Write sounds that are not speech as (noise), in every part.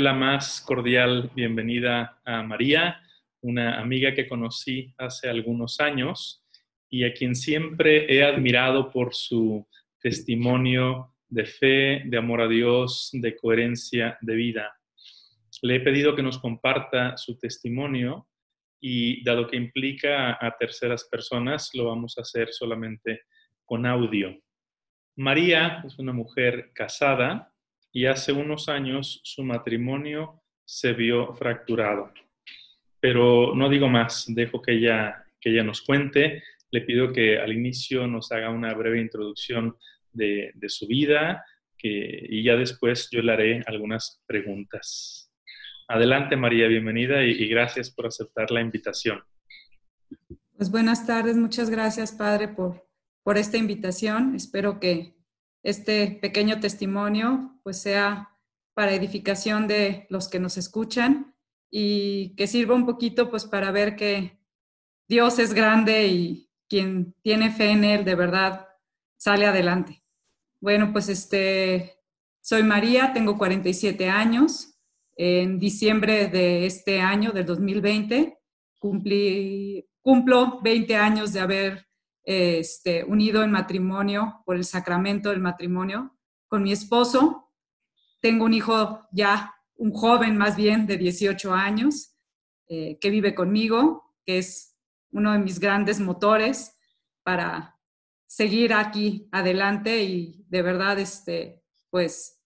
la más cordial bienvenida a María, una amiga que conocí hace algunos años y a quien siempre he admirado por su testimonio de fe, de amor a Dios, de coherencia de vida. Le he pedido que nos comparta su testimonio y dado que implica a terceras personas, lo vamos a hacer solamente con audio. María es una mujer casada y hace unos años su matrimonio se vio fracturado. Pero no digo más, dejo que ella, que ella nos cuente. Le pido que al inicio nos haga una breve introducción de, su vida y ya después yo le haré algunas preguntas. Adelante María, bienvenida y, y gracias por aceptar la invitación. Pues buenas tardes, muchas gracias Padre por, por esta invitación. Espero que este pequeño testimonio pues sea para edificación de los que nos escuchan y que sirva un poquito pues para ver que Dios es grande y quien tiene fe en Él de verdad sale adelante. Bueno, pues este, soy María, tengo 47 años. En diciembre de este año, del 2020, cumplí, cumplo 20 años de haber este, unido en matrimonio por el sacramento del matrimonio con mi esposo. Tengo un hijo ya, un joven más bien de 18 años, eh, que vive conmigo, que es uno de mis grandes motores para seguir aquí adelante y de verdad, este, pues,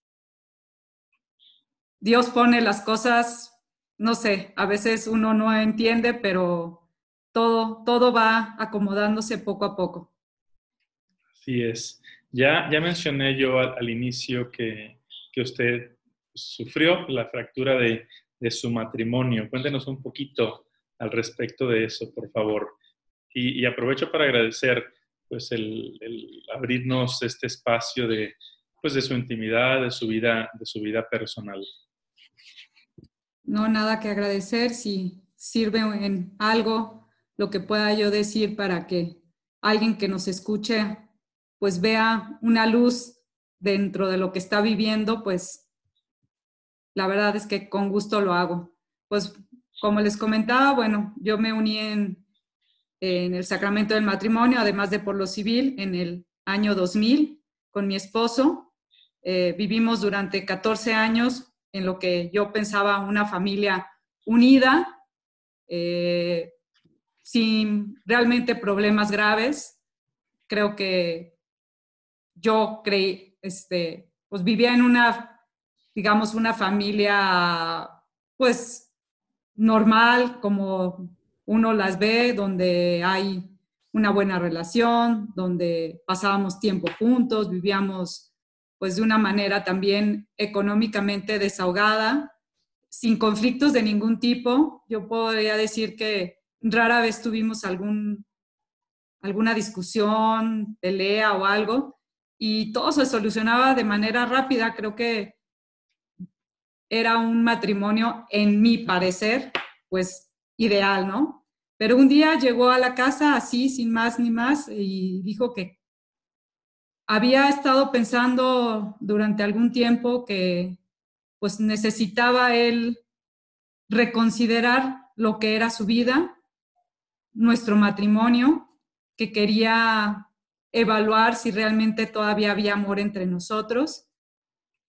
Dios pone las cosas, no sé, a veces uno no entiende, pero todo, todo va acomodándose poco a poco. Así es. Ya, ya mencioné yo al, inicio que, que, usted sufrió la fractura de, de, su matrimonio. Cuéntenos un poquito al respecto de eso, por favor. Y, y aprovecho para agradecer pues el, el, abrirnos este espacio de, pues de su intimidad, de su vida, de su vida personal. No, nada que agradecer. Si sirve en algo, lo que pueda yo decir para que alguien que nos escuche pues vea una luz dentro de lo que está viviendo, pues la verdad es que con gusto lo hago. Pues como les comentaba, bueno, yo me uní en, en el sacramento del matrimonio, además de por lo civil, en el año 2000 con mi esposo. Eh, vivimos durante 14 años en lo que yo pensaba una familia unida, eh, sin realmente problemas graves. Creo que yo creí, este, pues vivía en una, digamos, una familia, pues, normal, como uno las ve, donde hay una buena relación, donde pasábamos tiempo juntos, vivíamos pues de una manera también económicamente desahogada, sin conflictos de ningún tipo. Yo podría decir que rara vez tuvimos algún, alguna discusión, pelea o algo, y todo se solucionaba de manera rápida. Creo que era un matrimonio, en mi parecer, pues ideal, ¿no? Pero un día llegó a la casa así, sin más ni más, y dijo que había estado pensando durante algún tiempo que pues necesitaba él reconsiderar lo que era su vida nuestro matrimonio, que quería evaluar si realmente todavía había amor entre nosotros.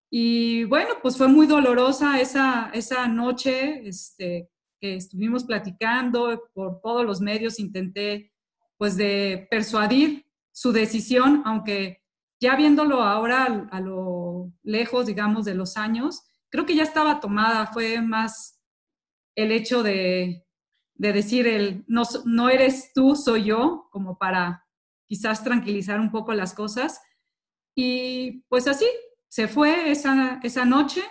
Y bueno, pues fue muy dolorosa esa, esa noche este, que estuvimos platicando por todos los medios, intenté pues de persuadir su decisión, aunque ya viéndolo ahora a, lo lejos, digamos, de los años, creo que ya estaba tomada, fue más el hecho de, de decir el no, no eres tú, soy yo, como para quizás tranquilizar un poco las cosas. Y pues así, se fue esa, esa noche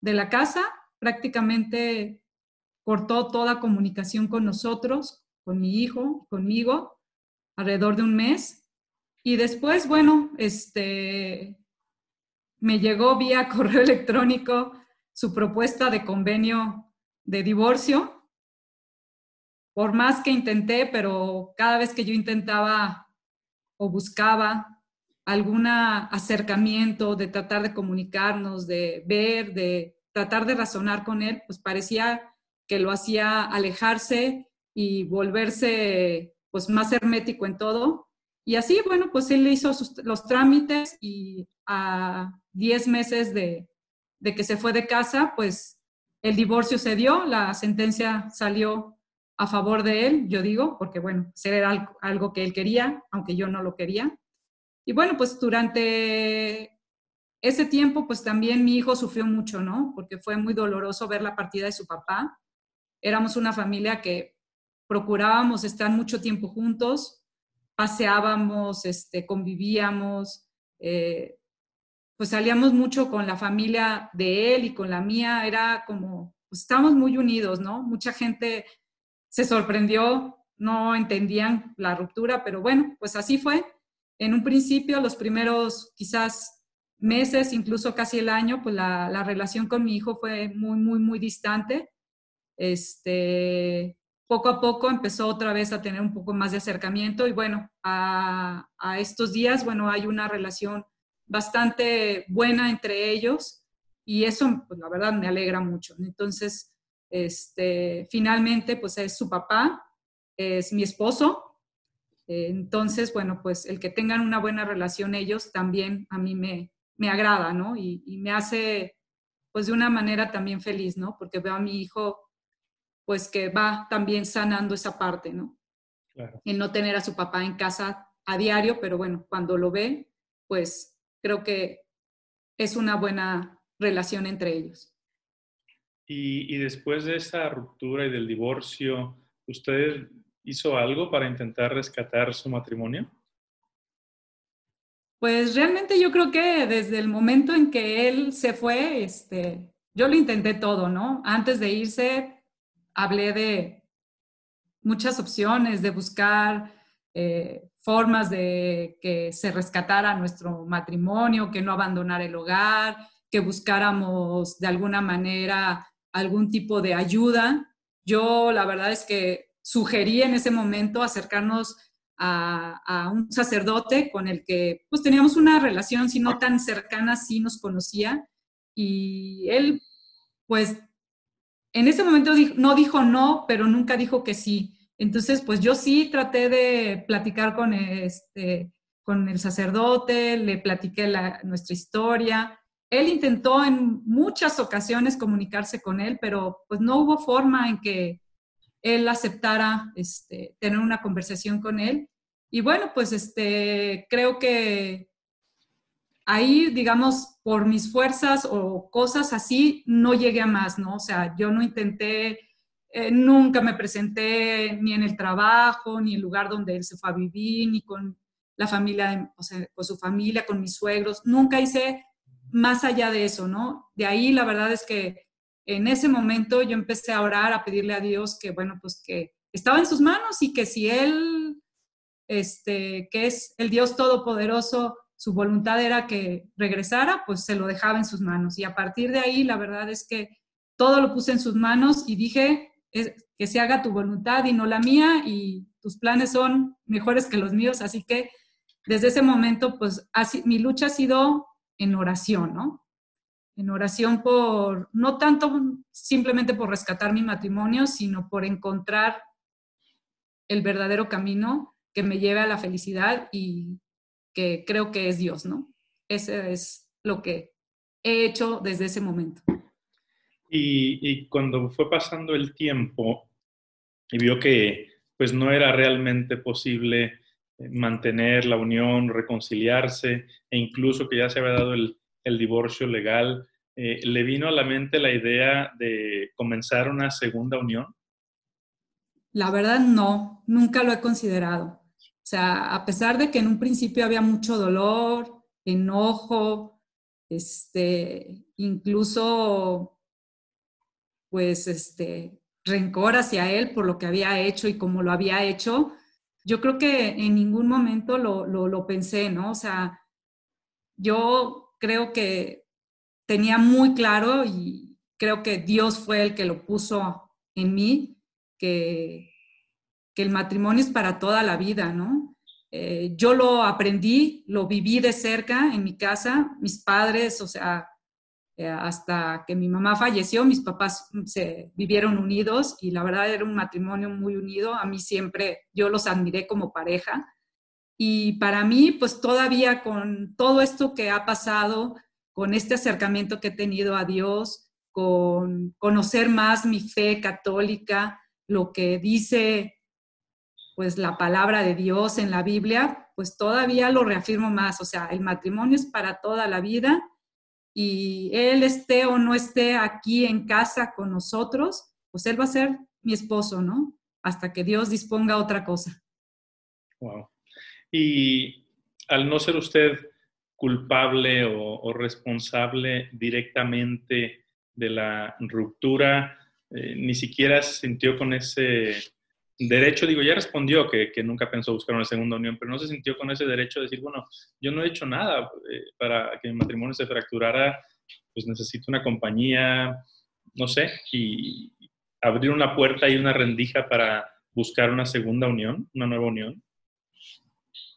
de la casa, prácticamente cortó toda comunicación con nosotros, con mi hijo, conmigo, alrededor de un mes. Y después, bueno, este, me llegó vía (laughs) correo electrónico su propuesta de convenio de divorcio por más que intenté, pero cada vez que yo intentaba o buscaba algún acercamiento, de tratar de comunicarnos, de ver, de tratar de razonar con él, pues parecía que lo hacía alejarse y volverse pues más hermético en todo. Y así, bueno, pues él hizo los trámites y a 10 meses de, de que se fue de casa, pues el divorcio se dio, la sentencia salió a favor de él, yo digo, porque bueno, era algo que él quería, aunque yo no lo quería. Y bueno, pues durante ese tiempo, pues también mi hijo sufrió mucho, ¿no? Porque fue muy doloroso ver la partida de su papá. Éramos una familia que procurábamos estar mucho tiempo juntos, paseábamos, este, convivíamos, eh, pues salíamos mucho con la familia de él y con la mía, era como, pues estábamos muy unidos, ¿no? Mucha gente se sorprendió, no entendían la ruptura, pero bueno, pues así fue. En un principio, los primeros quizás meses, incluso casi el año, pues la, relación con mi hijo fue muy, muy, muy distante. Este, poco a poco empezó otra vez a tener un poco más de acercamiento y bueno, a, a estos días, bueno, hay una relación bastante buena entre ellos y eso, pues la verdad, me alegra mucho. Entonces, este, finalmente, pues es su papá, es mi esposo. entonces, bueno, pues el que tengan una buena relación ellos también a mí me, me agrada, ¿no? Y, y, me hace, pues de una manera también feliz, ¿no? Porque veo a mi hijo, pues que va también sanando esa parte, ¿no? Claro. En no tener a su papá en casa a diario, pero bueno, cuando lo ve, pues creo que es una buena relación entre ellos. Y, después de esa ruptura y del divorcio, ¿usted hizo algo para intentar rescatar su matrimonio? Pues realmente yo creo que desde el momento en que él se fue, este, yo lo intenté todo, ¿no? Antes de irse, hablé de muchas opciones, de buscar eh, formas de que se rescatara nuestro matrimonio, que no abandonara el hogar, que buscáramos de alguna manera algún tipo de ayuda. Yo la verdad es que sugerí en ese momento acercarnos a, un sacerdote con el que pues teníamos una relación, si no tan cercana, sí nos conocía. Y él, pues, en ese momento no dijo no, pero nunca dijo que sí. Entonces, pues yo sí traté de platicar con, este, con el sacerdote, le platiqué la, nuestra historia. Él intentó en muchas ocasiones comunicarse con él, pero pues no hubo forma en que él aceptara este, tener una conversación con él. Y bueno, pues este, creo que ahí, digamos, por mis fuerzas o cosas así, no llegué a más, ¿no? O sea, yo no intenté eh, nunca me presenté ni en el trabajo, ni en el lugar donde él se fue a vivir, ni con la familia, o sea, con su familia, con mis suegros. Nunca hice más allá de eso, ¿no? De ahí la verdad es que en ese momento yo empecé a orar, a pedirle a Dios que, bueno, pues que estaba en sus manos y que si Él, este, que es el Dios Todopoderoso, su voluntad era que regresara, pues se lo dejaba en sus manos. Y a partir de ahí, la verdad es que todo lo puse en sus manos y dije, que se haga tu voluntad y no la mía y tus planes son mejores que los míos, así que desde ese momento, pues así, mi lucha ha sido en oración, ¿no? En oración por, no tanto simplemente por rescatar mi matrimonio, sino por encontrar el verdadero camino que me lleve a la felicidad y que creo que es Dios, ¿no? Ese es lo que he hecho desde ese momento. Y, cuando fue pasando el tiempo y vio que pues no era realmente posible mantener la unión, reconciliarse e incluso que ya se había dado el, divorcio legal, eh, ¿le vino a la mente la idea de comenzar una segunda unión? La verdad no, nunca lo he considerado. O sea, a pesar de que en un principio había mucho dolor, enojo, este, incluso pues este rencor hacia él por lo que había hecho y cómo lo había hecho, yo creo que en ningún momento lo, lo, pensé, ¿no? O sea, yo creo que tenía muy claro y creo que Dios fue el que lo puso en mí, que, que el matrimonio es para toda la vida, ¿no? Eh, yo lo aprendí, lo viví de cerca en mi casa, mis padres, o sea, hasta que mi mamá falleció, mis papás se vivieron unidos y la verdad era un matrimonio muy unido. A mí siempre, yo los admiré como pareja. Y para mí, pues todavía con todo esto que ha pasado, con este acercamiento que he tenido a Dios, con conocer más mi fe católica, lo que dice pues la palabra de Dios en la Biblia, pues todavía lo reafirmo más, o sea, el matrimonio es para toda la vida y él esté o no esté aquí en casa con nosotros, pues él va a ser mi esposo, ¿no? Hasta que Dios disponga otra cosa. Wow. Y al no ser usted culpable o, responsable directamente de la ruptura, eh, ni siquiera se sintió con ese derecho, digo, ya respondió que, nunca pensó buscar una segunda unión, pero no se sintió con ese derecho de decir, bueno, yo no he hecho nada eh, para que mi matrimonio se fracturara, pues necesito una compañía, no sé, y abrir una puerta y una rendija para buscar una segunda unión, una nueva unión.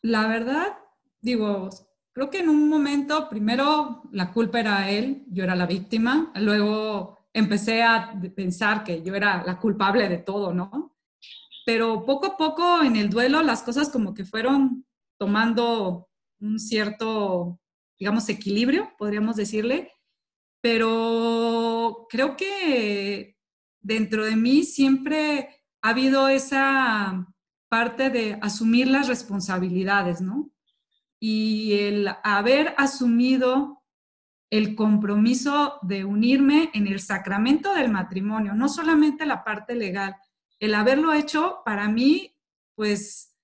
La verdad, digo, creo que en un momento, primero la culpa era él, yo era la víctima, luego empecé a pensar que yo era la culpable de todo, ¿no? Pero poco a poco en el duelo las cosas como que fueron tomando un cierto, digamos, equilibrio, podríamos decirle, pero creo que dentro de mí siempre ha habido esa parte de asumir las responsabilidades, ¿no? Y el haber asumido el compromiso de unirme en el sacramento del matrimonio, no solamente la parte legal, el haberlo hecho para mí, pues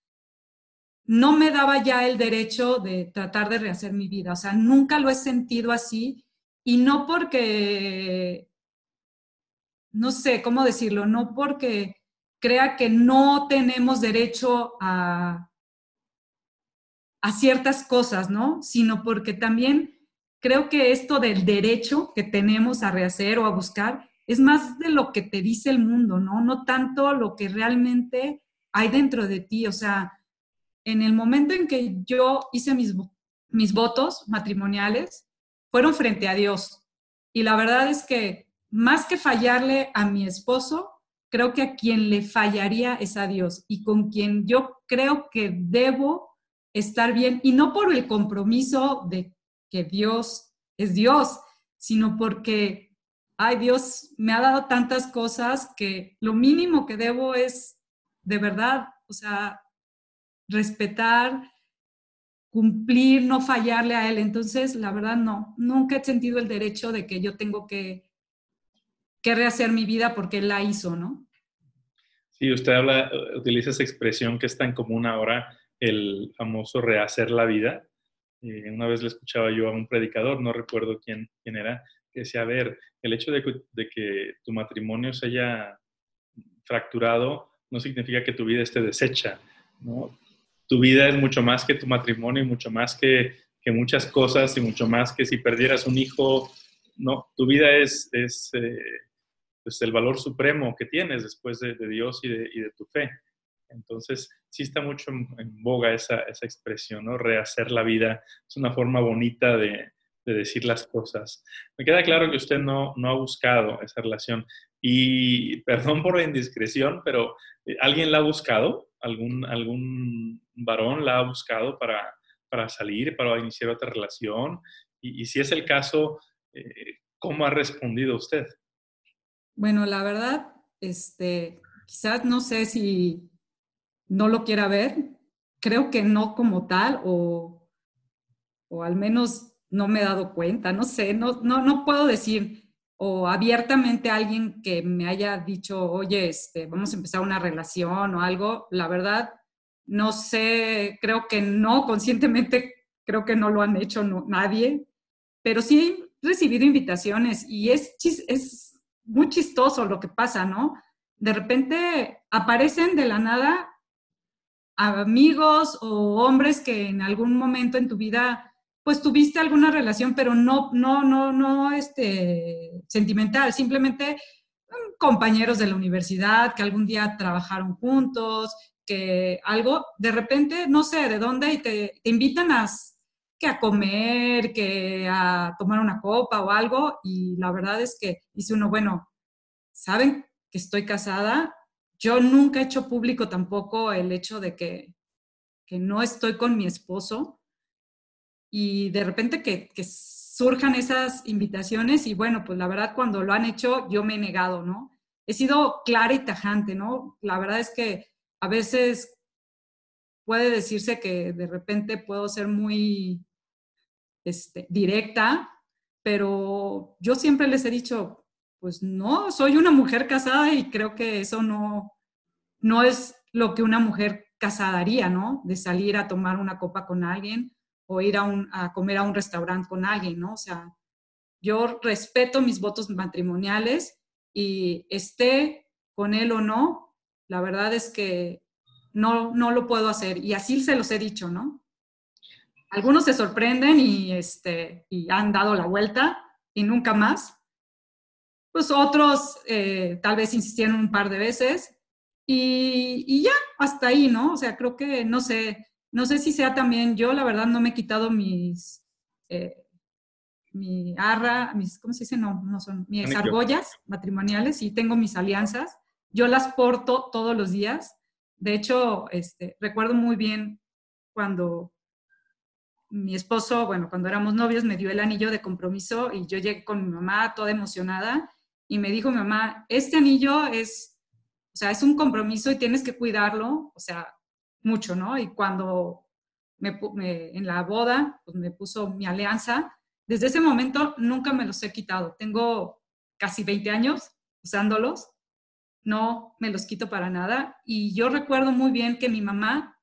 no me daba ya el derecho de tratar de rehacer mi vida. O sea, nunca lo he sentido así y no porque, no sé cómo decirlo, no porque crea que no tenemos derecho a, a ciertas cosas, ¿no? Sino porque también creo que esto del derecho que tenemos a rehacer o a buscar es más de lo que te dice el mundo, ¿no? No tanto lo que realmente hay dentro de ti. O sea, en el momento en que yo hice mis, mis votos matrimoniales, fueron frente a Dios. Y la verdad es que más que fallarle a mi esposo, creo que a quien le fallaría es a Dios y con quien yo creo que debo estar bien, y no por el compromiso de que Dios es Dios, sino porque ay Dios, me ha dado tantas cosas que lo mínimo que debo es, de verdad, o sea, respetar, cumplir, no fallarle a Él. Entonces, la verdad, no, nunca he sentido el derecho de que yo tengo que, que rehacer mi vida porque Él la hizo, ¿no? Sí, usted habla, utiliza esa expresión que es tan común ahora, el famoso rehacer la vida. Eh, una vez le escuchaba yo a un predicador, no recuerdo quién, quién era, decía, a ver, el hecho de que, tu matrimonio se haya fracturado no significa que tu vida esté deshecha, ¿no? Tu vida es mucho más que tu matrimonio y mucho más que, muchas cosas y mucho más que si perdieras un hijo, no, tu vida es, es eh, pues, el valor supremo que tienes después de, Dios y de, tu fe. Entonces, sí está mucho en, boga esa, esa, expresión, ¿no? Rehacer la vida. Es una forma bonita de, de decir las cosas. Me queda claro que usted no, no ha buscado esa relación. Y perdón por la indiscreción, pero eh, ¿alguien la ha buscado? ¿Algún, algún varón la ha buscado para, para salir, para iniciar otra relación? Y, si es el caso, eh, ¿cómo ha respondido usted? Bueno, la verdad, este, quizás no sé si no lo quiera ver. Creo que no como tal, o, o al menos no me he dado cuenta, no sé, no, no, no puedo decir o abiertamente alguien que me haya dicho, oye, este, vamos a empezar una relación o algo, la verdad, no sé, creo que no, conscientemente creo que no lo han hecho nadie, pero sí he recibido invitaciones y es, es muy chistoso lo que pasa, ¿no? De repente aparecen de la nada amigos o hombres que en algún momento en tu vida pues tuviste alguna relación, pero no, no, no, no, este, sentimental, simplemente mm, compañeros de la universidad que algún día trabajaron juntos, que algo, de repente, no sé de dónde, y te, invitan a, que a comer, que a tomar una copa o algo. Y la verdad es que dice uno, bueno, ¿saben que estoy casada? Yo nunca he hecho público tampoco el hecho de que, que no estoy con mi esposo. Y de repente que, surjan esas invitaciones y bueno, pues la verdad cuando lo han hecho yo me he negado, ¿no? He sido clara y tajante, ¿no? La verdad es que a veces puede decirse que de repente puedo ser muy este, directa, pero yo siempre les he dicho, pues no, soy una mujer casada y creo que eso no, no es lo que una mujer casada haría, ¿no? De salir a tomar una copa con alguien o ir a, un, a comer a un restaurante con alguien, ¿no? O sea, yo respeto mis votos matrimoniales y esté con él o no, la verdad es que no, no lo puedo hacer. Y así se los he dicho, ¿no? Algunos se sorprenden y, este, y han dado la vuelta y nunca más. Pues otros eh, tal vez insistieron un par de veces y, y, ya, hasta ahí, ¿no? O sea, creo que, no sé, no sé si sea también, yo la verdad no me he quitado mis, eh, mi arra, mis, ¿cómo se dice? No, no son, mis argollas matrimoniales y tengo mis alianzas. Yo las porto todos los días de hecho, este, recuerdo muy bien cuando mi esposo, bueno, cuando éramos novios, me dio el anillo de compromiso y yo llegué con mi mamá toda emocionada y me dijo mi mamá, este anillo es, o sea, es un compromiso y tienes que cuidarlo, o sea, mucho, ¿no? Y cuando me, en la boda, pues me puso mi alianza, desde ese momento nunca me los he quitado. Tengo casi 20 años usándolos no me los quito para nada. Y yo recuerdo muy bien que mi mamá,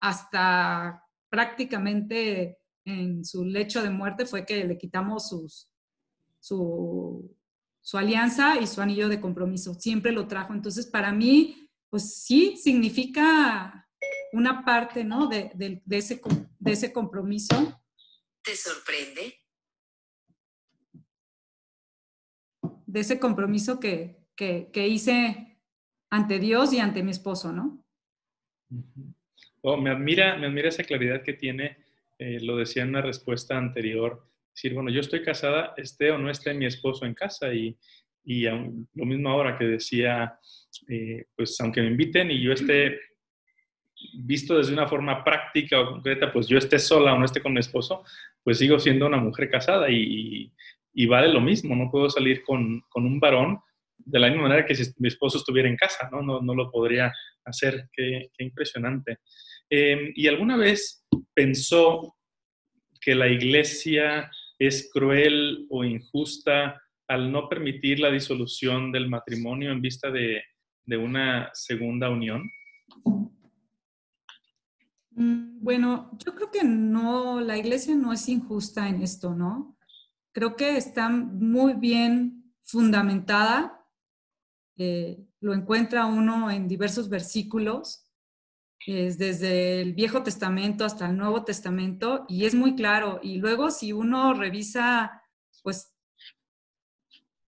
hasta prácticamente en su lecho de muerte, fue que le quitamos sus, su, alianza y su anillo de compromiso. Siempre lo trajo. Entonces, para mí, pues sí, significa una parte, ¿no? De, ese, de ese compromiso. ¿Te sorprende? De ese compromiso que, que hice ante Dios y ante mi esposo, ¿no? Oh, me, admira, me admira esa claridad que tiene, eh, lo decía en una respuesta anterior, decir, bueno, yo estoy casada, esté o no esté mi esposo en casa y, y lo mismo ahora que decía, eh, pues aunque me inviten y yo esté visto desde una forma práctica o concreta, pues yo esté sola o no esté con mi esposo, pues sigo siendo una mujer casada y, vale lo mismo, no puedo salir con, con un varón de la misma manera que si mi esposo estuviera en casa, ¿no? No, no lo podría hacer. Qué, qué impresionante. Em, ¿Y alguna vez pensó que la iglesia es cruel o injusta al no permitir la disolución del matrimonio en vista de, de una segunda unión? Mm, bueno, yo creo que no, la iglesia no es injusta en esto, ¿no? Creo que está muy bien fundamentada eh, lo encuentra uno en diversos versículos, es desde el Viejo Testamento hasta el Nuevo Testamento, y es muy claro. Y luego si uno revisa, pues,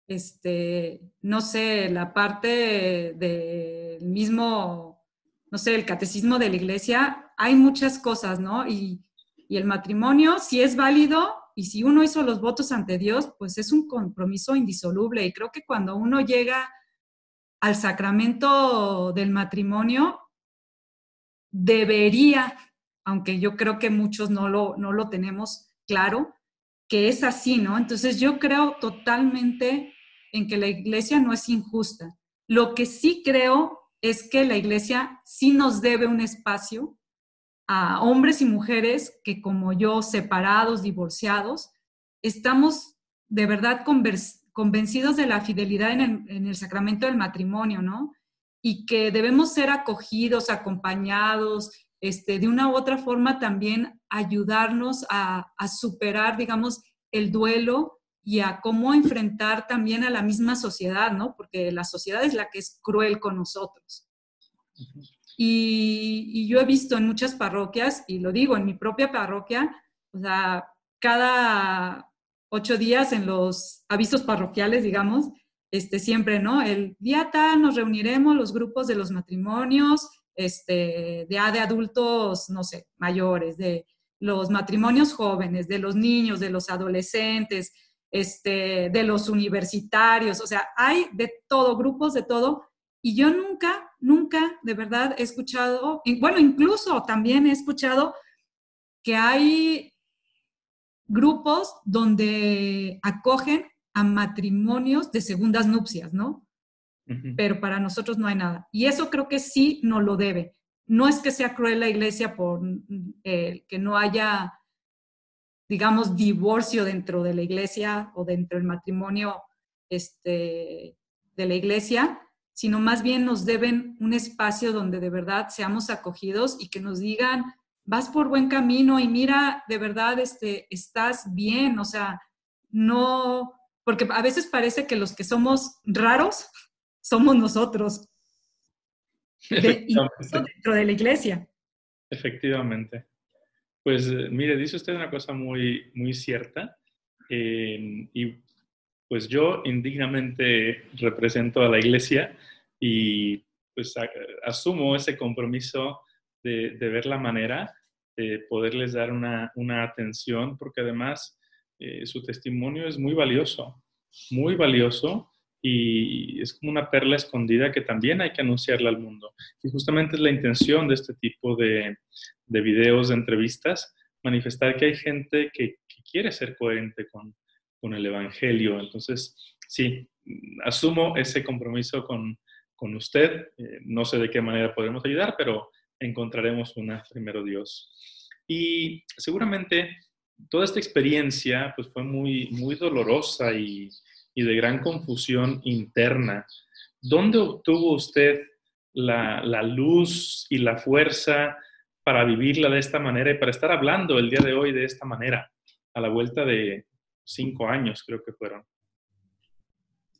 este, no sé, la parte del mismo, no sé, el catecismo de la iglesia, hay muchas cosas, ¿no? Y, el matrimonio, si es válido, y si uno hizo los votos ante Dios, pues es un compromiso indisoluble. Y creo que cuando uno llega al sacramento del matrimonio, debería, aunque yo creo que muchos no lo, no lo tenemos claro, que es así, ¿no? Entonces yo creo totalmente en que la iglesia no es injusta. Lo que sí creo es que la iglesia sí nos debe un espacio a hombres y mujeres que como yo, separados, divorciados, estamos de verdad convencidos de la fidelidad en el, sacramento del matrimonio, ¿no? Y que debemos ser acogidos, acompañados, este, de una u otra forma también ayudarnos a, superar, digamos, el duelo y a cómo enfrentar también a la misma sociedad, ¿no? Porque la sociedad es la que es cruel con nosotros. Y, yo he visto en muchas parroquias, y lo digo, en mi propia parroquia, o sea, cada ocho días en los avisos parroquiales, digamos, este, siempre, ¿no? El día tal nos reuniremos los grupos de los matrimonios, este, de, de adultos, no sé, mayores, de, los matrimonios jóvenes, de los niños, de los adolescentes, este, de los universitarios, o sea, hay de todo, grupos de todo, y yo nunca, nunca de verdad he escuchado, bueno, incluso también he escuchado que hay grupos donde acogen a matrimonios de segundas nupcias, ¿no? Pero para nosotros no hay nada. Y eso creo que sí no lo debe. No es que sea cruel la iglesia por eh, que no haya, digamos, divorcio dentro de la iglesia o dentro del matrimonio este, de la iglesia, sino más bien nos deben un espacio donde de verdad seamos acogidos y que nos digan, vas por buen camino y mira, de verdad, este, estás bien, o sea, no, porque a veces parece que los que somos raros (laughs) somos nosotros, dentro de la iglesia. Efectivamente. Pues eh, mire, dice usted una cosa muy, muy cierta. Eh, y pues yo indignamente represento a la iglesia y pues asumo ese compromiso de, ver la manera de poderles dar una, atención, porque además eh, su testimonio es muy valioso, muy valioso y es como una perla escondida que también hay que anunciarla al mundo. Y justamente es la intención de este tipo de, de videos, de entrevistas, manifestar que hay gente que quiere ser coherente con, con el Evangelio. Entonces, sí, asumo ese compromiso con, con usted. Eh, no sé de qué manera podemos ayudar, pero encontraremos una primero Dios. Y seguramente toda esta experiencia pues, fue muy, muy dolorosa y, y de gran confusión interna. ¿Dónde obtuvo usted la, la, luz y la fuerza para vivirla de esta manera y para estar hablando el día de hoy de esta manera, a la vuelta de, cinco años, creo que fueron.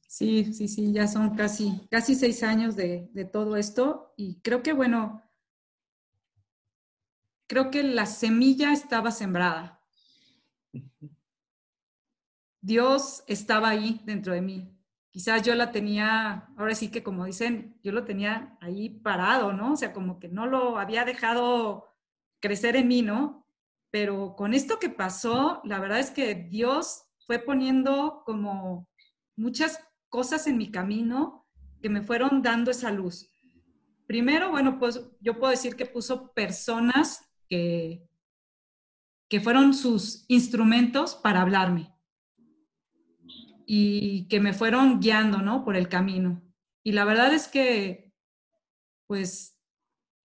Sí, sí, sí, ya son casi, casi seis años de, de todo esto y creo que, bueno, creo que la semilla estaba sembrada. Dios estaba ahí dentro de mí. Quizás yo la tenía, ahora sí que como dicen, yo lo tenía ahí parado, ¿no? O sea, como que no lo había dejado crecer en mí, ¿no? Pero con esto que pasó, la verdad es que Dios fue poniendo como muchas cosas en mi camino que me fueron dando esa luz. Primero, bueno, pues yo puedo decir que puso personas que, que fueron sus instrumentos para hablarme y que me fueron guiando, ¿no? Por el camino. Y la verdad es que, pues,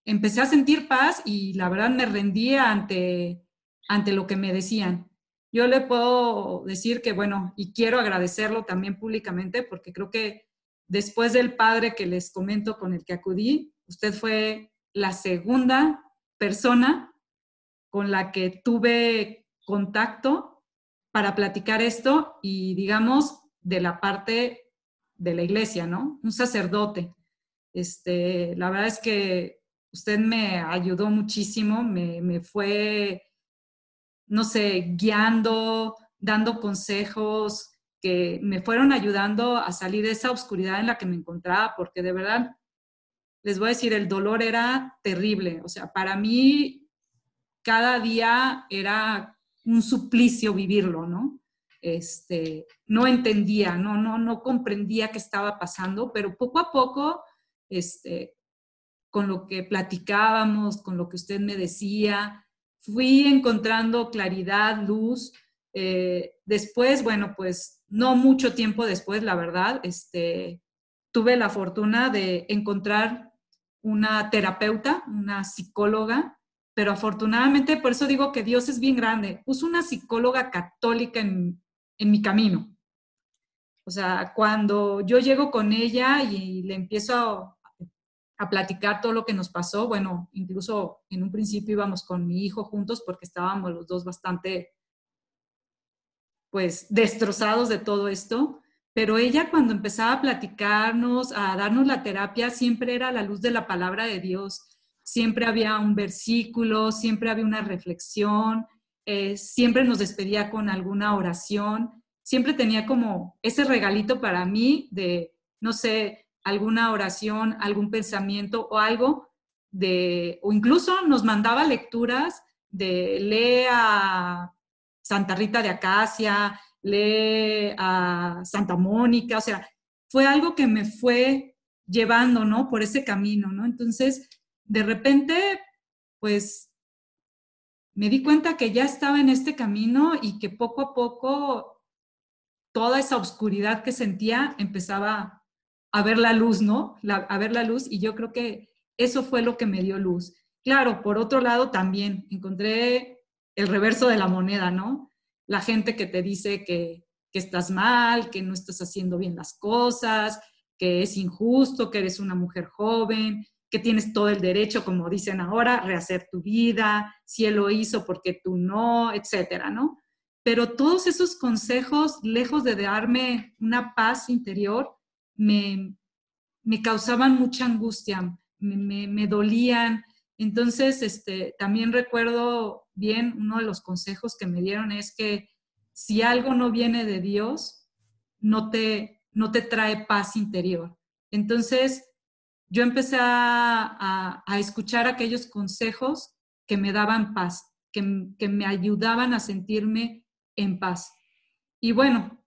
empecé a sentir paz y la verdad me rendía ante ante lo que me decían. Yo le puedo decir que, bueno, y quiero agradecerlo también públicamente porque creo que después del padre que les comento con el que acudí, usted fue la segunda persona con la que tuve contacto para platicar esto y digamos de la parte de la iglesia, ¿no? Un sacerdote. Este, la verdad es que usted me ayudó muchísimo, me, me fue no sé, guiando, dando consejos que me fueron ayudando a salir de esa oscuridad en la que me encontraba, porque de verdad, les voy a decir, el dolor era terrible. O sea, para mí, cada día era un suplicio vivirlo, ¿no? Este, no entendía, no, no, no comprendía qué estaba pasando, pero poco a poco, este, con lo que platicábamos, con lo que usted me decía, fui encontrando claridad, luz. Eh, después, bueno, pues no mucho tiempo después, la verdad, este, tuve la fortuna de encontrar una terapeuta, una psicóloga, pero afortunadamente, por eso digo que Dios es bien grande, puso una psicóloga católica en, en mi camino. O sea, cuando yo llego con ella y le empiezo a, platicar todo lo que nos pasó. Bueno, incluso en un principio íbamos con mi hijo juntos porque estábamos los dos bastante, pues, destrozados de todo esto. Pero ella cuando empezaba a platicarnos, a darnos la terapia, siempre era la luz de la palabra de Dios. Siempre había un versículo, siempre había una reflexión, eh, siempre nos despedía con alguna oración. Siempre tenía como ese regalito para mí de, no sé, alguna oración, algún pensamiento o algo de, o incluso nos mandaba lecturas de lee a Santa Rita de Acacia, lee a Santa Mónica, o sea, fue algo que me fue llevando, ¿no? Por ese camino, ¿no? Entonces, de repente, pues, me di cuenta que ya estaba en este camino y que poco a poco toda esa oscuridad que sentía empezaba a ver la luz, ¿no? a ver la luz y yo creo que eso fue lo que me dio luz. Claro, por otro lado también encontré el reverso de la moneda, ¿no? La gente que te dice que, que estás mal, que no estás haciendo bien las cosas, que es injusto, que eres una mujer joven, que tienes todo el derecho, como dicen ahora, rehacer tu vida, si él lo hizo porque tú no, etcétera, ¿no? Pero todos esos consejos, lejos de darme una paz interior, me, me causaban mucha angustia, me, me, dolían. Entonces, este, también recuerdo bien, uno de los consejos que me dieron es que si algo no viene de Dios, no te, no te trae paz interior. Entonces, yo empecé a, a, escuchar aquellos consejos que me daban paz, que, que, me ayudaban a sentirme en paz. Y bueno,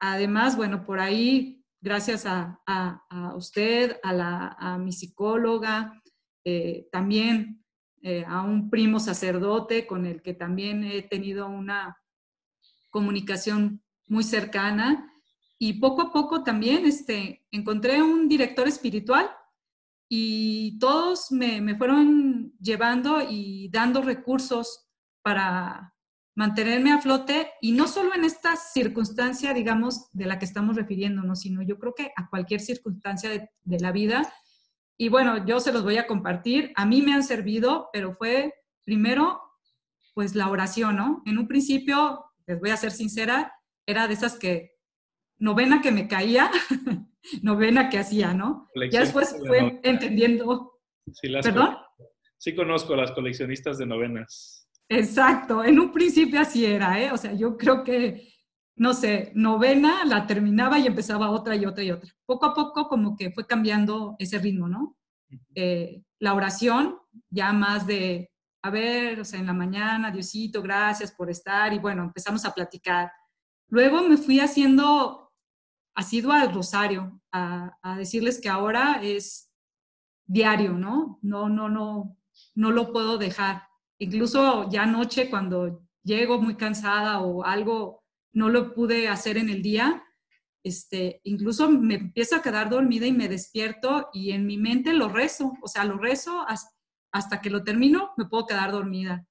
además, bueno, por ahí, gracias a, usted, a mi psicóloga, eh, también eh, a un primo sacerdote con el que también he tenido una comunicación muy cercana, y poco a poco también este, encontré un director espiritual y todos me, me, fueron llevando y dando recursos para mantenerme a flote y no solo en esta circunstancia, digamos, de la que estamos refiriéndonos, sino yo creo que a cualquier circunstancia de, de la vida. Y bueno, yo se los voy a compartir. A mí me han servido, pero fue primero, pues la oración, ¿no? En un principio, les voy a ser sincera, era de esas que novena que me caía, (laughs) novena que hacía, ¿no? Ya después fue entendiendo. Sí, ¿Perdón? Sí conozco las coleccionistas de novenas. Exacto, en un principio así era, ¿eh? O sea, yo creo que, no sé, novena la terminaba y empezaba otra y otra y otra. Poco a poco como que fue cambiando ese ritmo, ¿no? Eh, la oración, ya más de, a ver, o sea, en la mañana, Diosito, gracias por estar, y bueno, empezamos a platicar. Luego me fui haciendo ha sido al rosario, a, decirles que ahora es diario, ¿no? No, no, no, no lo puedo dejar. Incluso ya anoche cuando llego muy cansada o algo no lo pude hacer en el día, este, incluso me empiezo a quedar dormida y me despierto y en mi mente lo rezo, o sea, lo rezo hasta que lo termino, me puedo quedar dormida.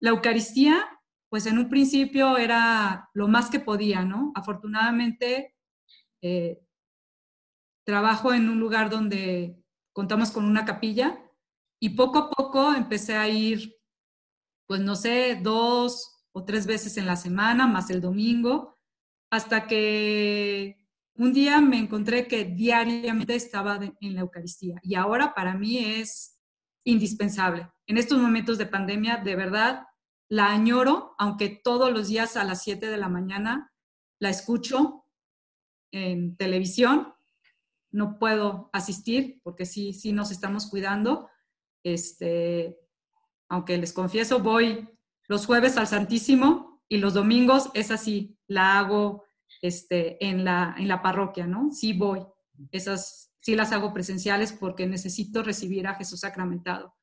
La Eucaristía, pues en un principio era lo más que podía, ¿no? Afortunadamente eh, trabajo en un lugar donde contamos con una capilla y poco a poco empecé a ir, pues no sé, dos o tres veces en la semana, más el domingo, hasta que un día me encontré que diariamente estaba en la Eucaristía y ahora para mí es indispensable. En estos momentos de pandemia, de verdad, la añoro, aunque todos los días a las 7 de la mañana la escucho en televisión. No puedo asistir porque sí, sí nos estamos cuidando. Este, aunque les confieso, voy los jueves al Santísimo y los domingos es así, la hago este, en, la, en la parroquia, ¿no? Sí voy. Esas sí las hago presenciales porque necesito recibir a Jesús sacramentado.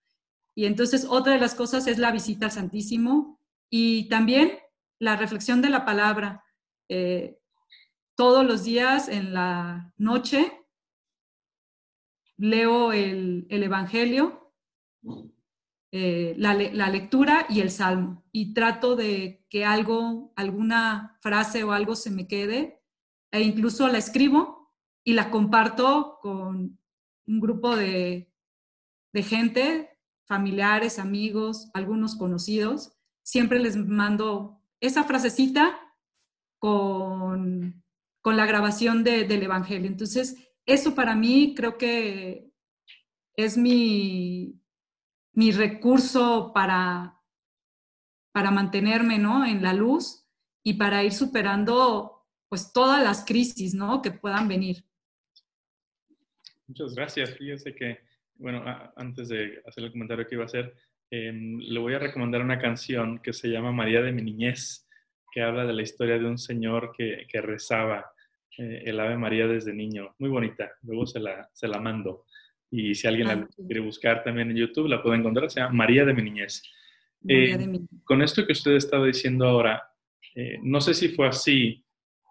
Y entonces otra de las cosas es la visita al Santísimo y también la reflexión de la palabra. Eh, todos los días en la noche leo el, Evangelio, eh, la, la, lectura y el Salmo y trato de que algo, alguna frase o algo se me quede e incluso la escribo y la comparto con un grupo de, de gente, familiares, amigos, algunos conocidos. Siempre les mando esa frasecita con con la grabación del Evangelio. Entonces, eso para mí creo que es mi, mi recurso para, para mantenerme ¿no? en la luz y para ir superando pues todas las crisis ¿no? que puedan venir. Muchas gracias. Fíjese que, bueno, antes de hacer el comentario que iba a hacer, em, le voy a recomendar una canción que se llama María de mi niñez, que habla de la historia de un señor que, que rezaba eh, el Ave María desde niño. Muy bonita, luego se la, se la mando. Y si alguien la quiere buscar también en YouTube, la puede encontrar, se llama María de mi niñez. María Eh, de mi- Con esto que usted estaba diciendo ahora, eh, no sé si fue así,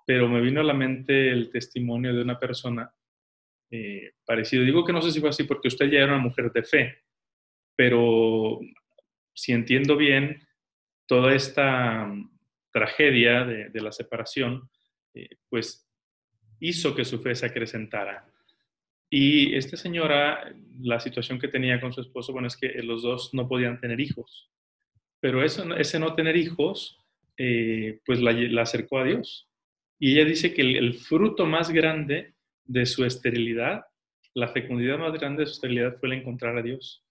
pero me vino a la mente el testimonio de una persona eh, parecido. Digo que no sé si fue así porque usted ya era una mujer de fe, pero si entiendo bien, toda esta mm, tragedia de, de la separación, eh, pues hizo que su fe se acrecentara. Y esta señora, la situación que tenía con su esposo, bueno, es que los dos no podían tener hijos. Pero eso, ese no tener hijos, eh, pues la, acercó a Dios. Y ella dice que el, fruto más grande de su esterilidad, la fecundidad más grande de su esterilidad fue el encontrar a Dios.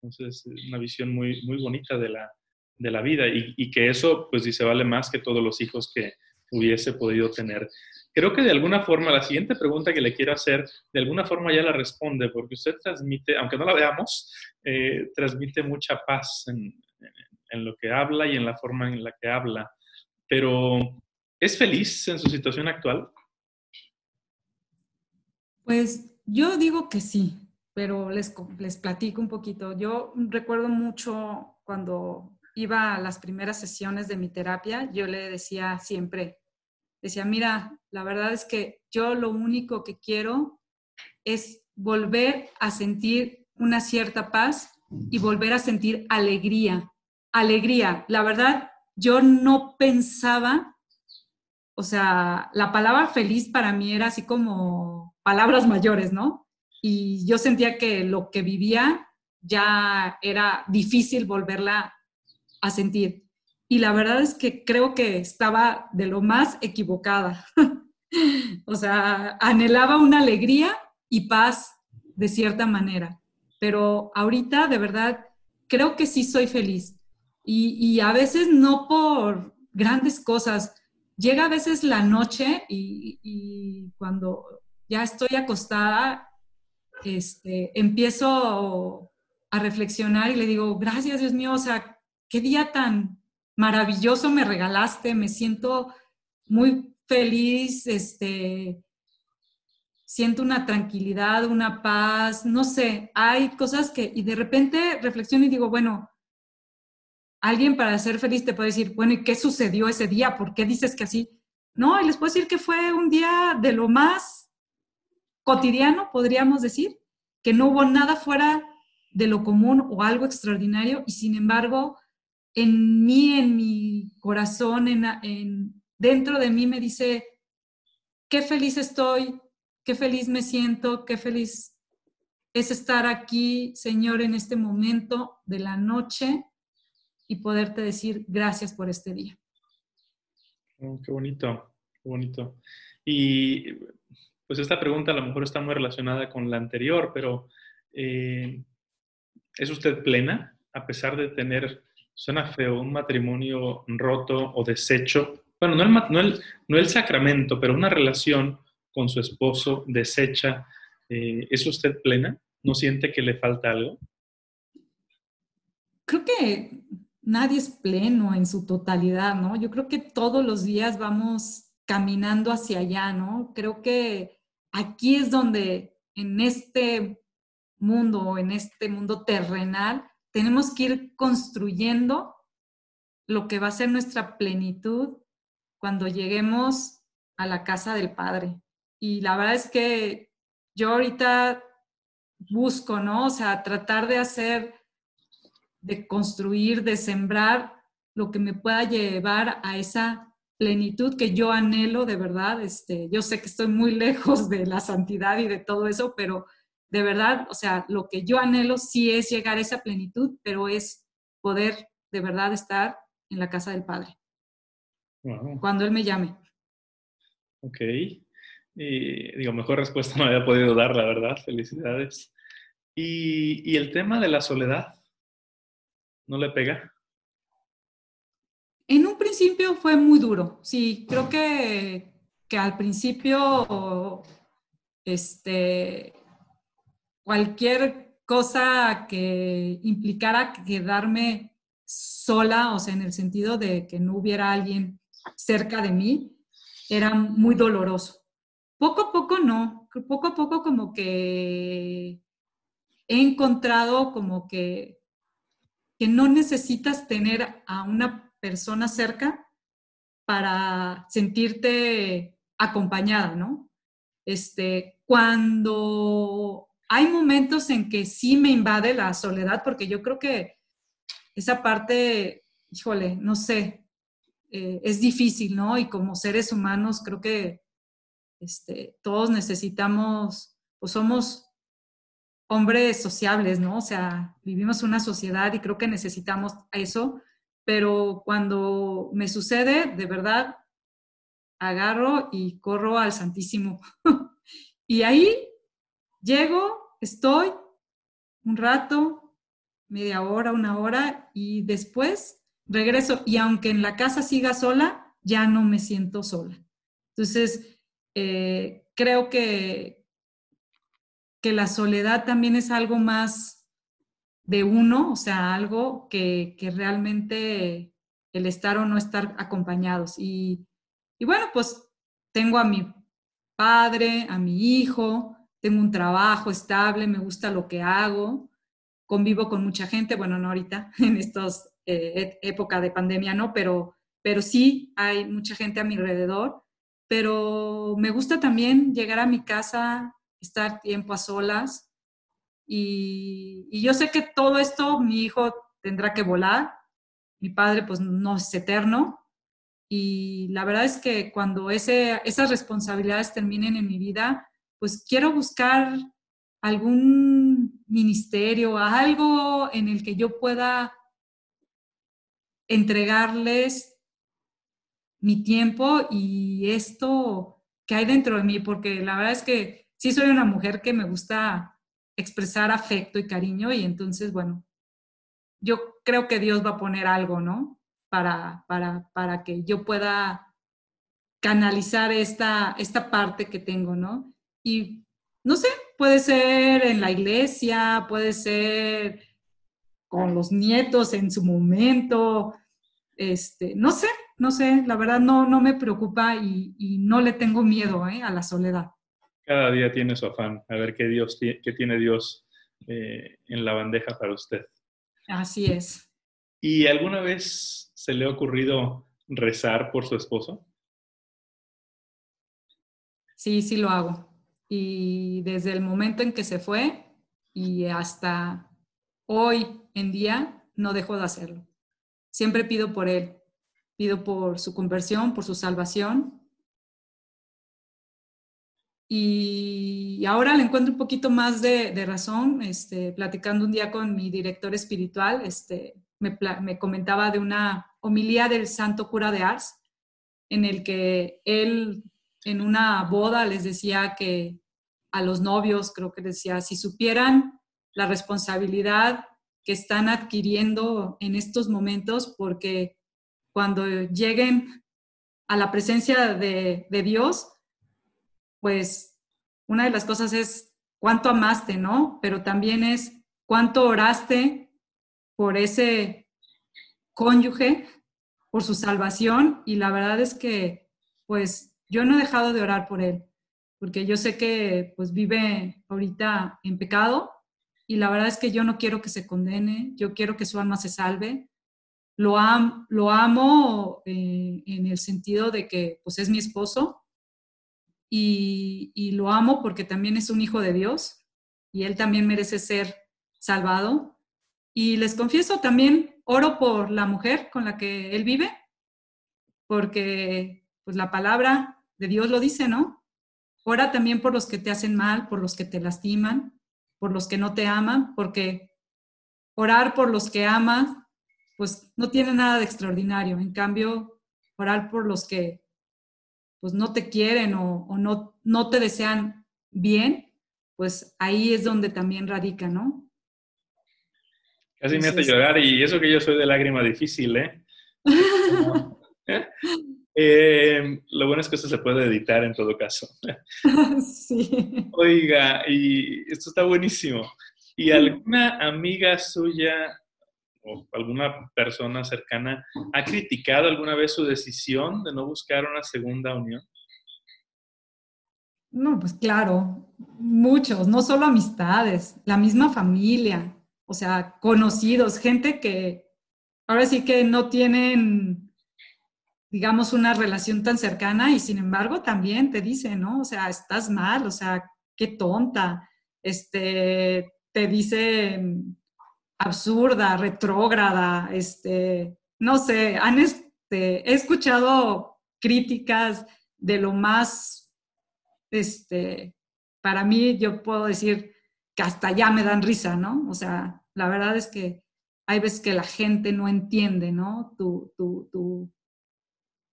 Entonces, es una visión muy, muy bonita de la, de la vida y, y, que eso, pues dice, vale más que todos los hijos que hubiese podido tener. Creo que de alguna forma, la siguiente pregunta que le quiero hacer, de alguna forma ya la responde, porque usted transmite, aunque no la veamos, eh, transmite mucha paz en, en lo que habla y en la forma en la que habla. Pero, ¿es feliz en su situación actual? Pues yo digo que sí, pero les, les platico un poquito. Yo recuerdo mucho cuando iba a las primeras sesiones de mi terapia, yo le decía siempre, decía, mira, la verdad es que yo lo único que quiero es volver a sentir una cierta paz y volver a sentir alegría. Alegría. La verdad, yo no pensaba, o sea, la palabra feliz para mí era así como palabras mayores, ¿no? Y yo sentía que lo que vivía ya era difícil volverla a sentir. Y la verdad es que creo que estaba de lo más equivocada. (laughs) o sea, anhelaba una alegría y paz de cierta manera. Pero ahorita, de verdad, creo que sí soy feliz. Y, a veces no por grandes cosas. Llega a veces la noche y, y cuando ya estoy acostada, este, empiezo a reflexionar y le digo, gracias Dios mío, o sea, qué día tan maravilloso me regalaste, me siento muy feliz, este, siento una tranquilidad, una paz, no sé, hay cosas que, y de repente reflexiono y digo, bueno, alguien para ser feliz te puede decir, bueno, ¿y qué sucedió ese día? ¿Por qué dices que así? No, y les puedo decir que fue un día de lo más cotidiano, podríamos decir, que no hubo nada fuera de lo común o algo extraordinario, y sin embargo, en mí, en mi corazón, en, en, dentro de mí me dice, qué feliz estoy, qué feliz me siento, qué feliz es estar aquí, Señor, en este momento de la noche y poderte decir gracias por este día. Oh, qué bonito, qué bonito. Y pues esta pregunta a lo mejor está muy relacionada con la anterior, pero eh, ¿es usted plena a pesar de tener, suena feo, un matrimonio roto o deshecho? Bueno, no el, no el, no el sacramento, pero una relación con su esposo deshecha. Eh, ¿Es usted plena? ¿No siente que le falta algo? Creo que nadie es pleno en su totalidad, ¿no? Yo creo que todos los días vamos caminando hacia allá, ¿no? Creo que aquí es donde en este mundo, en este mundo terrenal, tenemos que ir construyendo lo que va a ser nuestra plenitud cuando lleguemos a la casa del Padre. Y la verdad es que yo ahorita busco, ¿no? O sea, tratar de hacer, de construir, de sembrar lo que me pueda llevar a esa plenitud que yo anhelo de verdad. Este, yo sé que estoy muy (laughs) lejos de la santidad y de todo eso, pero de verdad, o sea, lo que yo anhelo sí es llegar a esa plenitud, pero es poder de verdad estar en la casa del Padre. Wow. Cuando Él me llame. Ok. Y, digo, mejor respuesta (laughs) no había podido dar, la verdad. Felicidades. Y, y el tema de la soledad, ¿no le pega? En un principio fue muy duro, sí, creo que, que al principio, este, cualquier cosa que implicara quedarme sola, o sea, en el sentido de que no hubiera alguien cerca de mí, era muy doloroso. Poco a poco no, poco a poco como que he encontrado como que, que no necesitas tener a una persona cerca para sentirte acompañada, ¿no? Este, cuando hay momentos en que sí me invade la soledad, porque yo creo que esa parte, híjole, no sé, eh, es difícil, ¿no? Y como seres humanos creo que este, todos necesitamos, pues somos hombres sociables, ¿no? O sea, vivimos una sociedad y creo que necesitamos eso, pero cuando me sucede, de verdad, agarro y corro al Santísimo. (laughs) y ahí llego, estoy un rato, media hora, una hora, y después regreso. Y aunque en la casa siga sola, ya no me siento sola. Entonces, eh, creo que, que la soledad también es algo más de uno, o sea, algo que, que realmente el estar o no estar acompañados. Y, y bueno, pues tengo a mi padre, a mi hijo, tengo un trabajo estable, me gusta lo que hago, convivo con mucha gente, bueno, no ahorita, (laughs) en estas eh, época de pandemia, no, pero, pero sí hay mucha gente a mi alrededor, pero me gusta también llegar a mi casa, estar tiempo a solas y, y yo sé que todo esto mi hijo tendrá que volar, mi padre pues no es eterno y la verdad es que cuando ese, esas responsabilidades terminen en mi vida, pues quiero buscar algún ministerio, algo en el que yo pueda entregarles mi tiempo y esto que hay dentro de mí, porque la verdad es que sí soy una mujer que me gusta expresar afecto y cariño y entonces, bueno, yo creo que Dios va a poner algo, ¿no? Para, para, para que yo pueda canalizar esta, esta parte que tengo, ¿no? Y no sé, puede ser en la iglesia, puede ser con los nietos en su momento, este, no sé, no sé, la verdad no, no me preocupa y, no le tengo miedo ¿eh? a la soledad. Cada día tiene su afán, a ver qué, Dios, qué tiene Dios eh, en la bandeja para usted. Así es. ¿Y alguna vez se le ha ocurrido rezar por su esposo? Sí, sí lo hago y desde el momento en que se fue y hasta hoy en día no dejo de hacerlo. Siempre pido por él, pido por su conversión, por su salvación. Y ahora le encuentro un poquito más de, razón, este, platicando un día con mi director espiritual, este, me, me comentaba de una homilía del santo cura de Ars, en el que él en una boda les decía que a los novios, creo que decía, si supieran la responsabilidad que están adquiriendo en estos momentos, porque cuando lleguen a la presencia de, Dios, pues una de las cosas es cuánto amaste, ¿no? Pero también es cuánto oraste por ese cónyuge, por su salvación, y la verdad es que, pues, yo no he dejado de orar por él porque yo sé que pues vive ahorita en pecado y la verdad es que yo no quiero que se condene, yo quiero que su alma se salve. Lo, lo amo eh, en el sentido de que pues es mi esposo y, y lo amo porque también es un hijo de Dios y él también merece ser salvado. Y les confieso, también oro por la mujer con la que él vive, porque pues la palabra de Dios lo dice, ¿no? Ora también por los que te hacen mal, por los que te lastiman, por los que no te aman, porque orar por los que amas, pues no tiene nada de extraordinario. En cambio, orar por los que pues no te quieren o, no, no te desean bien, pues ahí es donde también radica, ¿no? Casi me hace llorar y eso que yo soy de lágrima difícil, ¿eh? (laughs) ¿Eh? Lo bueno es que esto se puede editar en todo caso. (laughs) Sí. Oiga, y esto está buenísimo. ¿Y alguna amiga suya o alguna persona cercana ha criticado alguna vez su decisión de no buscar una segunda unión? No, pues claro, muchos, no solo amistades, la misma familia, o sea, conocidos, gente que ahora sí que no tienen, digamos, una relación tan cercana y sin embargo también te dicen, ¿no? O sea, estás mal, o sea, qué tonta, este, te dicen absurda, retrógrada, este, no sé, han este, he escuchado críticas de lo más, este, para mí yo puedo decir que hasta ya me dan risa, ¿no? O sea, la verdad es que hay veces que la gente no entiende, ¿no? Tu, tu, tu,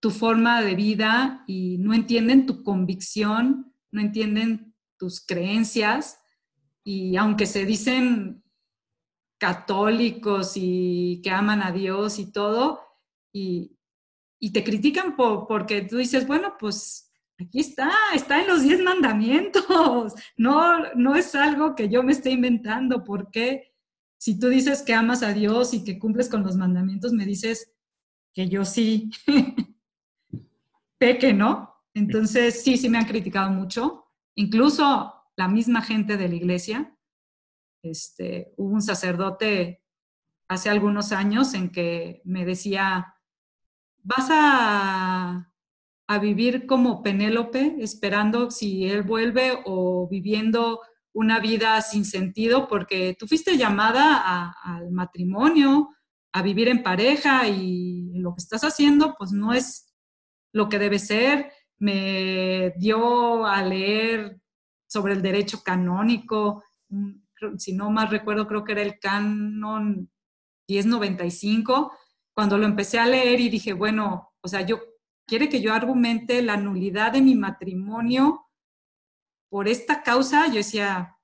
tu forma de vida y no entienden tu convicción, no entienden tus creencias. Y aunque se dicen católicos y que aman a Dios y todo, y, te critican porque tú dices, bueno, pues aquí está, está en los diez mandamientos, (laughs) no, no es algo que yo me esté inventando, porque si tú dices que amas a Dios y que cumples con los mandamientos, me dices que yo sí (laughs) peque, ¿no? Entonces, sí, sí me han criticado mucho, incluso la misma gente de la iglesia, este, hubo un sacerdote hace algunos años en que me decía, vas a, a vivir como Penélope, esperando si él vuelve o viviendo una vida sin sentido, porque tú fuiste llamada al matrimonio, a vivir en pareja y lo que estás haciendo pues no es lo que debe ser. Me dio a leer sobre el derecho canónico, si no más recuerdo, creo que era el canon 1095, cuando lo empecé a leer y dije, bueno, o sea, yo quiere que yo argumente la nulidad de mi matrimonio por esta causa, yo decía,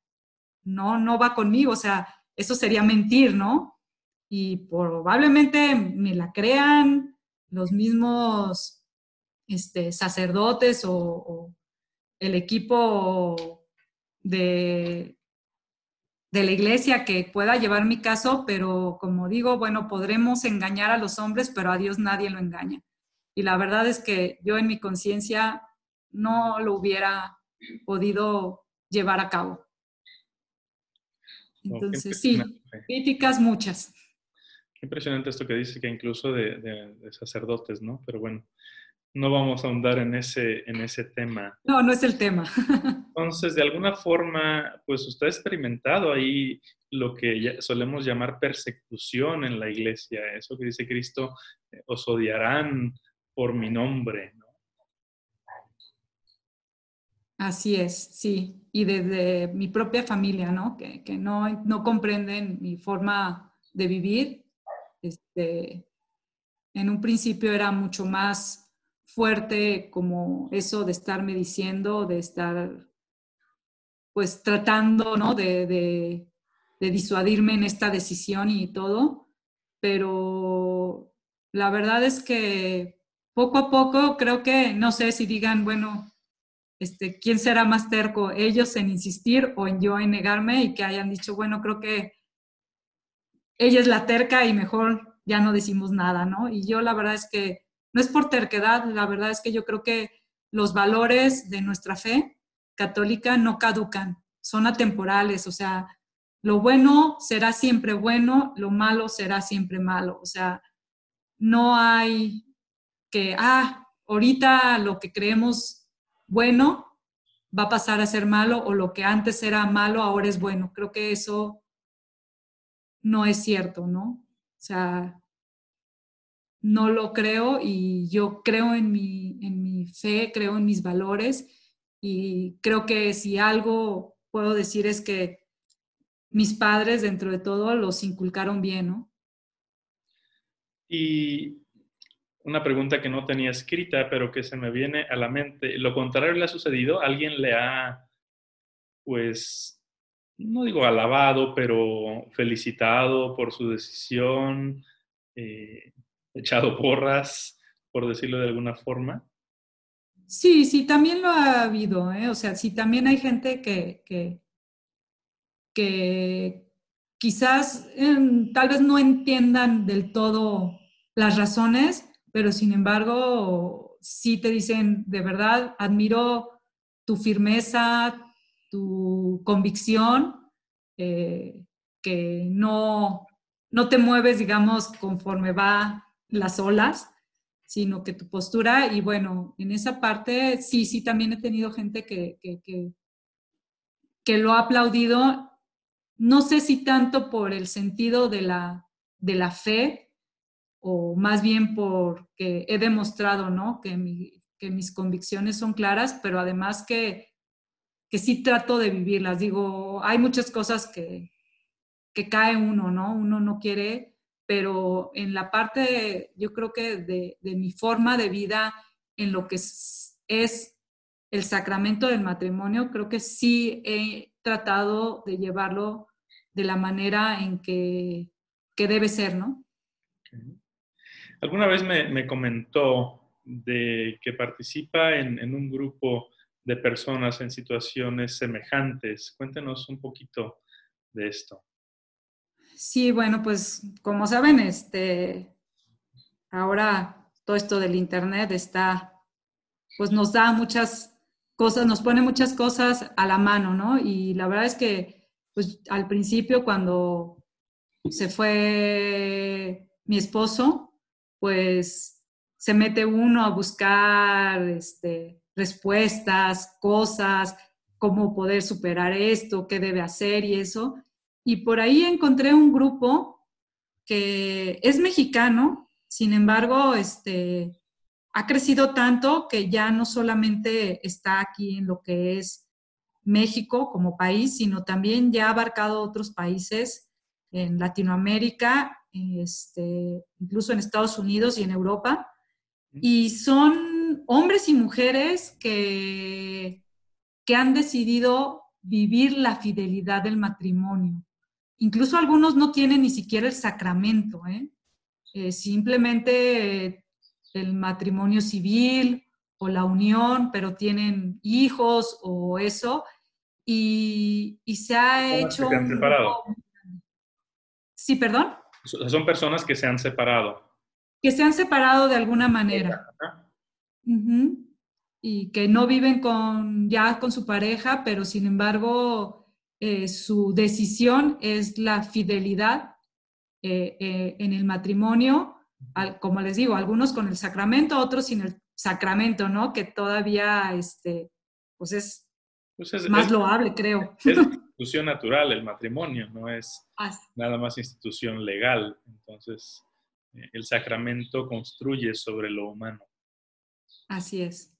no, no va conmigo, o sea, eso sería mentir, ¿no? Y probablemente me la crean los mismos este, sacerdotes o el equipo de, de la iglesia que pueda llevar mi caso, pero como digo, bueno, podremos engañar a los hombres, pero a Dios nadie lo engaña. Y la verdad es que yo en mi conciencia no lo hubiera podido llevar a cabo. Entonces, sí, críticas muchas. Qué impresionante esto que dice, que incluso de, de sacerdotes, ¿no? Pero bueno, no vamos a ahondar en ese, en ese tema. No, no es el tema. (laughs) Entonces, de alguna forma, pues usted ha experimentado ahí lo que solemos llamar persecución en la iglesia, eso que dice Cristo, eh, os odiarán por mi nombre. ¿no? Así es, sí. Y desde mi propia familia, ¿no? Que, que no, no comprenden mi forma de vivir. Este, en un principio era mucho más fuerte como eso de estarme diciendo, de estar pues tratando, ¿no? De, de, disuadirme en esta decisión y todo, pero la verdad es que poco a poco creo que, no sé si digan, bueno, este, ¿quién será más terco? Ellos en insistir o en yo en negarme y que hayan dicho, bueno, creo que ella es la terca y mejor ya no decimos nada, ¿no? Y yo la verdad es que no es por terquedad, la verdad es que yo creo que los valores de nuestra fe católica no caducan, son atemporales, o sea, lo bueno será siempre bueno, lo malo será siempre malo, o sea, no hay que, ah, ahorita lo que creemos bueno va a pasar a ser malo o lo que antes era malo ahora es bueno. Creo que eso no es cierto, ¿no? O sea, no lo creo y yo creo en mi, en mi fe, creo en mis valores y creo que si algo puedo decir es que mis padres dentro de todo los inculcaron bien, ¿no? Y una pregunta que no tenía escrita, pero que se me viene a la mente. ¿Lo contrario le ha sucedido? ¿Alguien le ha, pues, no digo alabado, pero felicitado por su decisión? Eh, echado porras, por decirlo de alguna forma? Sí, sí, también lo ha habido, ¿eh? o sea, sí, también hay gente que, que, quizás em, tal vez no entiendan del todo las razones, pero sin embargo sí te dicen, de verdad, admiro tu firmeza, tu convicción, eh, que no, no te mueves, digamos, conforme va las olas, sino que tu postura, y bueno, en esa parte sí, sí, también he tenido gente que, que, que, lo ha aplaudido, no sé si tanto por el sentido de la, de la fe, o más bien porque he demostrado, ¿no? Que, que mis convicciones son claras, pero además que, que sí trato de vivirlas. Digo, hay muchas cosas que, que cae uno, ¿no? Uno no quiere, pero en la parte, yo creo que de, mi forma de vida, en lo que es, el sacramento del matrimonio, creo que sí he tratado de llevarlo de la manera en que, debe ser, ¿no? Alguna vez me, comentó de que participa en, un grupo de personas en situaciones semejantes. Cuéntenos un poquito de esto. Sí, bueno, pues como saben, este, ahora todo esto del Internet está, pues nos da muchas cosas, nos pone muchas cosas a la mano, ¿no? Y la verdad es que, pues al principio cuando se fue mi esposo, pues se mete uno a buscar este, respuestas, cosas, cómo poder superar esto, qué debe hacer y eso. Y por ahí encontré un grupo que es mexicano, sin embargo, este, ha crecido tanto que ya no solamente está aquí en lo que es México como país, sino también ya ha abarcado otros países en Latinoamérica, este, incluso en Estados Unidos y en Europa. Y son hombres y mujeres que, que han decidido vivir la fidelidad del matrimonio. Incluso algunos no tienen ni siquiera el sacramento, ¿eh? Eh, simplemente el matrimonio civil o la unión, pero tienen hijos o eso, y, se ha hecho... Se han separado. Sí, perdón. Son personas que se han separado. Que se han separado de alguna manera. Y que no viven con, ya con su pareja, pero sin embargo eh, su decisión es la fidelidad eh, eh, en el matrimonio, como les digo, algunos con el sacramento, otros sin el sacramento, ¿no? Que todavía, este, pues es, pues más loable, creo. (laughs) Es institución natural el matrimonio, no es nada más institución legal. Entonces, el sacramento construye sobre lo humano. Así es.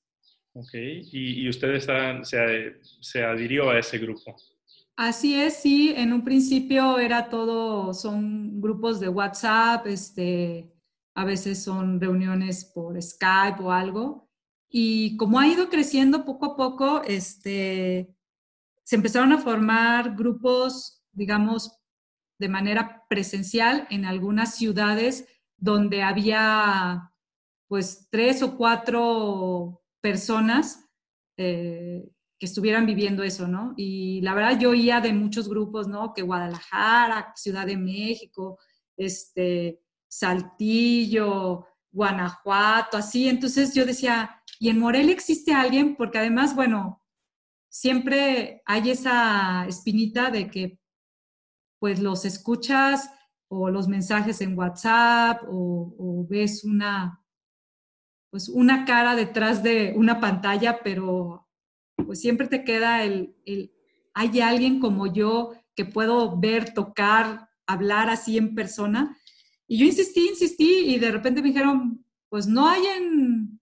Ok, y, usted se, se adhirió a ese grupo. Así es, sí, en un principio era todo, son grupos de WhatsApp, este, a veces son reuniones por Skype o algo. Y como ha ido creciendo poco a poco, este, se empezaron a formar grupos, digamos, de manera presencial en algunas ciudades donde había pues tres o cuatro personas eh, que estuvieran viviendo eso, ¿no? Y la verdad yo oía de muchos grupos, ¿no? Que Guadalajara, Ciudad de México, este, Saltillo, Guanajuato, así. Entonces yo decía, ¿y en Morelia existe alguien? Porque además, bueno, siempre hay esa espinita de que pues los escuchas o los mensajes en WhatsApp o, o ves una pues una cara detrás de una pantalla, pero pues siempre te queda el, hay alguien como yo que puedo ver, tocar, hablar así en persona. Y yo insistí, insistí y de repente me dijeron, pues no hay en,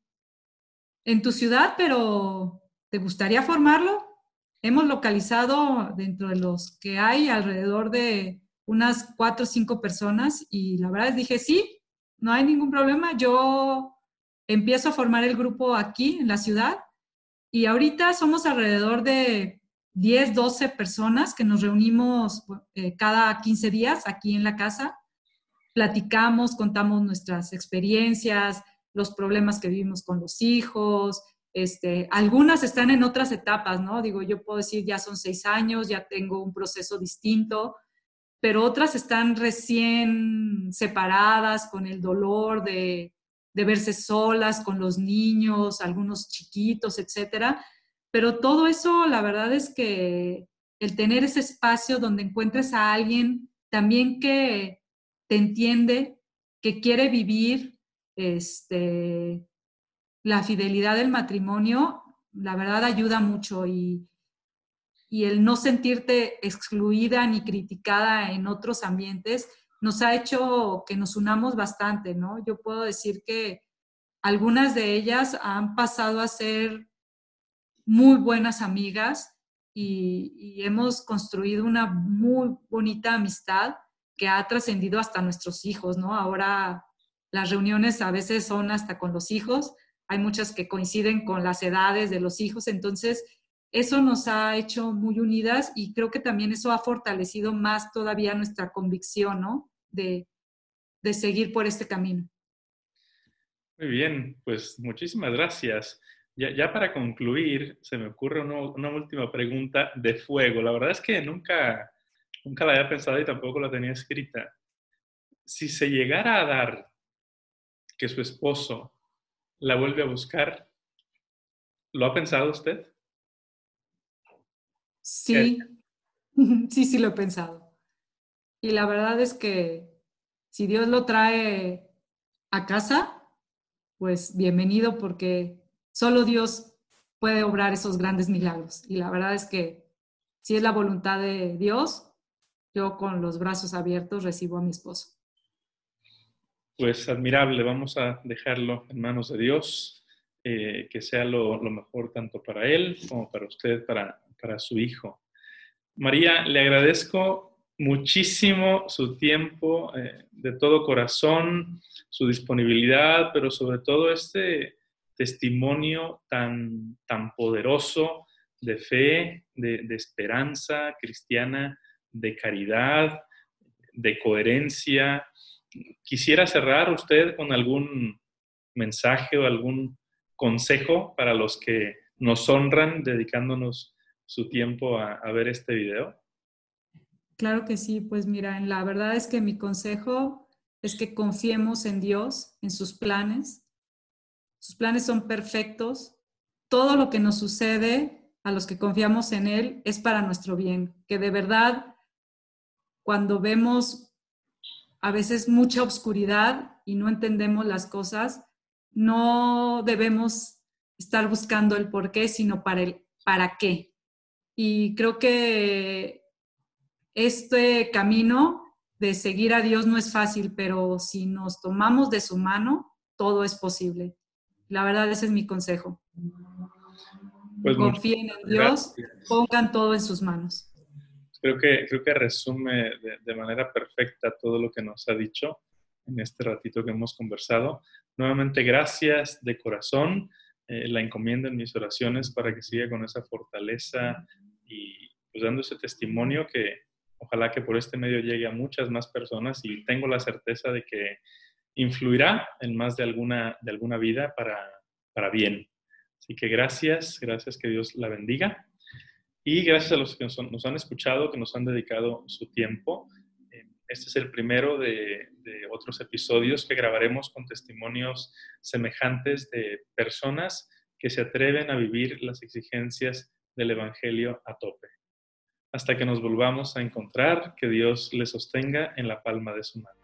en tu ciudad, pero ¿te gustaría formarlo? Hemos localizado dentro de los que hay alrededor de unas cuatro o cinco personas y la verdad dije, sí, no hay ningún problema, yo empiezo a formar el grupo aquí en la ciudad y ahorita somos alrededor de 10, 12 personas que nos reunimos eh, cada 15 días aquí en la casa. Platicamos, contamos nuestras experiencias, los problemas que vivimos con los hijos. Este, algunas están en otras etapas, ¿no? Digo, yo puedo decir, ya son seis años, ya tengo un proceso distinto, pero otras están recién separadas con el dolor de, de verse solas con los niños, algunos chiquitos, etcétera. Pero todo eso, la verdad es que el tener ese espacio donde encuentres a alguien también que te entiende, que quiere vivir este, la fidelidad del matrimonio, la verdad ayuda mucho y, y el no sentirte excluida ni criticada en otros ambientes nos ha hecho que nos unamos bastante, ¿no? Yo puedo decir que algunas de ellas han pasado a ser muy buenas amigas y, hemos construido una muy bonita amistad que ha trascendido hasta nuestros hijos, ¿no? Ahora las reuniones a veces son hasta con los hijos, hay muchas que coinciden con las edades de los hijos, entonces eso nos ha hecho muy unidas y creo que también eso ha fortalecido más todavía nuestra convicción, ¿no? De, seguir por este camino. Muy bien, pues muchísimas gracias. Ya, para concluir, se me ocurre una, última pregunta de fuego. La verdad es que nunca, nunca la había pensado y tampoco la tenía escrita. Si se llegara a dar que su esposo la vuelve a buscar, ¿lo ha pensado usted? Sí, (laughs) sí, sí lo he pensado. Y la verdad es que si Dios lo trae a casa, pues bienvenido porque solo Dios puede obrar esos grandes milagros. Y la verdad es que si es la voluntad de Dios, yo con los brazos abiertos recibo a mi esposo. Pues admirable, vamos a dejarlo en manos de Dios, eh, que sea lo, mejor tanto para él como para usted, para, para su hijo. María, le agradezco muchísimo su tiempo, eh, de todo corazón, su disponibilidad, pero sobre todo este testimonio tan, tan poderoso de fe, de, esperanza cristiana, de caridad, de coherencia. Quisiera cerrar usted con algún mensaje o algún consejo para los que nos honran dedicándonos su tiempo a ver este video. Claro que sí, pues mira, la verdad es que mi consejo es que confiemos en Dios, en sus planes. Sus planes son perfectos. Todo lo que nos sucede a los que confiamos en Él es para nuestro bien. Que de verdad, cuando vemos a veces mucha oscuridad y no entendemos las cosas, no debemos estar buscando el por qué, sino para el para qué. Y creo que este camino de seguir a Dios no es fácil, pero si nos tomamos de su mano, todo es posible. La verdad, ese es mi consejo. Pues Confíen en Dios, pongan todo en sus manos. Creo que, creo que resume de, manera perfecta todo lo que nos ha dicho en este ratito que hemos conversado. Nuevamente, gracias de corazón. Eh, la encomiendo en mis oraciones para que siga con esa fortaleza y pues dando ese testimonio que, Ojalá que por este medio llegue a muchas más personas y tengo la certeza de que influirá en más de alguna, de alguna vida para, para bien. Así que gracias, gracias, que Dios la bendiga. Y gracias a los que nos, han escuchado, que nos han dedicado su tiempo. Eh, este es el primero de, de, otros episodios que grabaremos con testimonios semejantes de personas que se atreven a vivir las exigencias del Evangelio a tope. Hasta que nos volvamos a encontrar, que Dios le sostenga en la palma de su mano.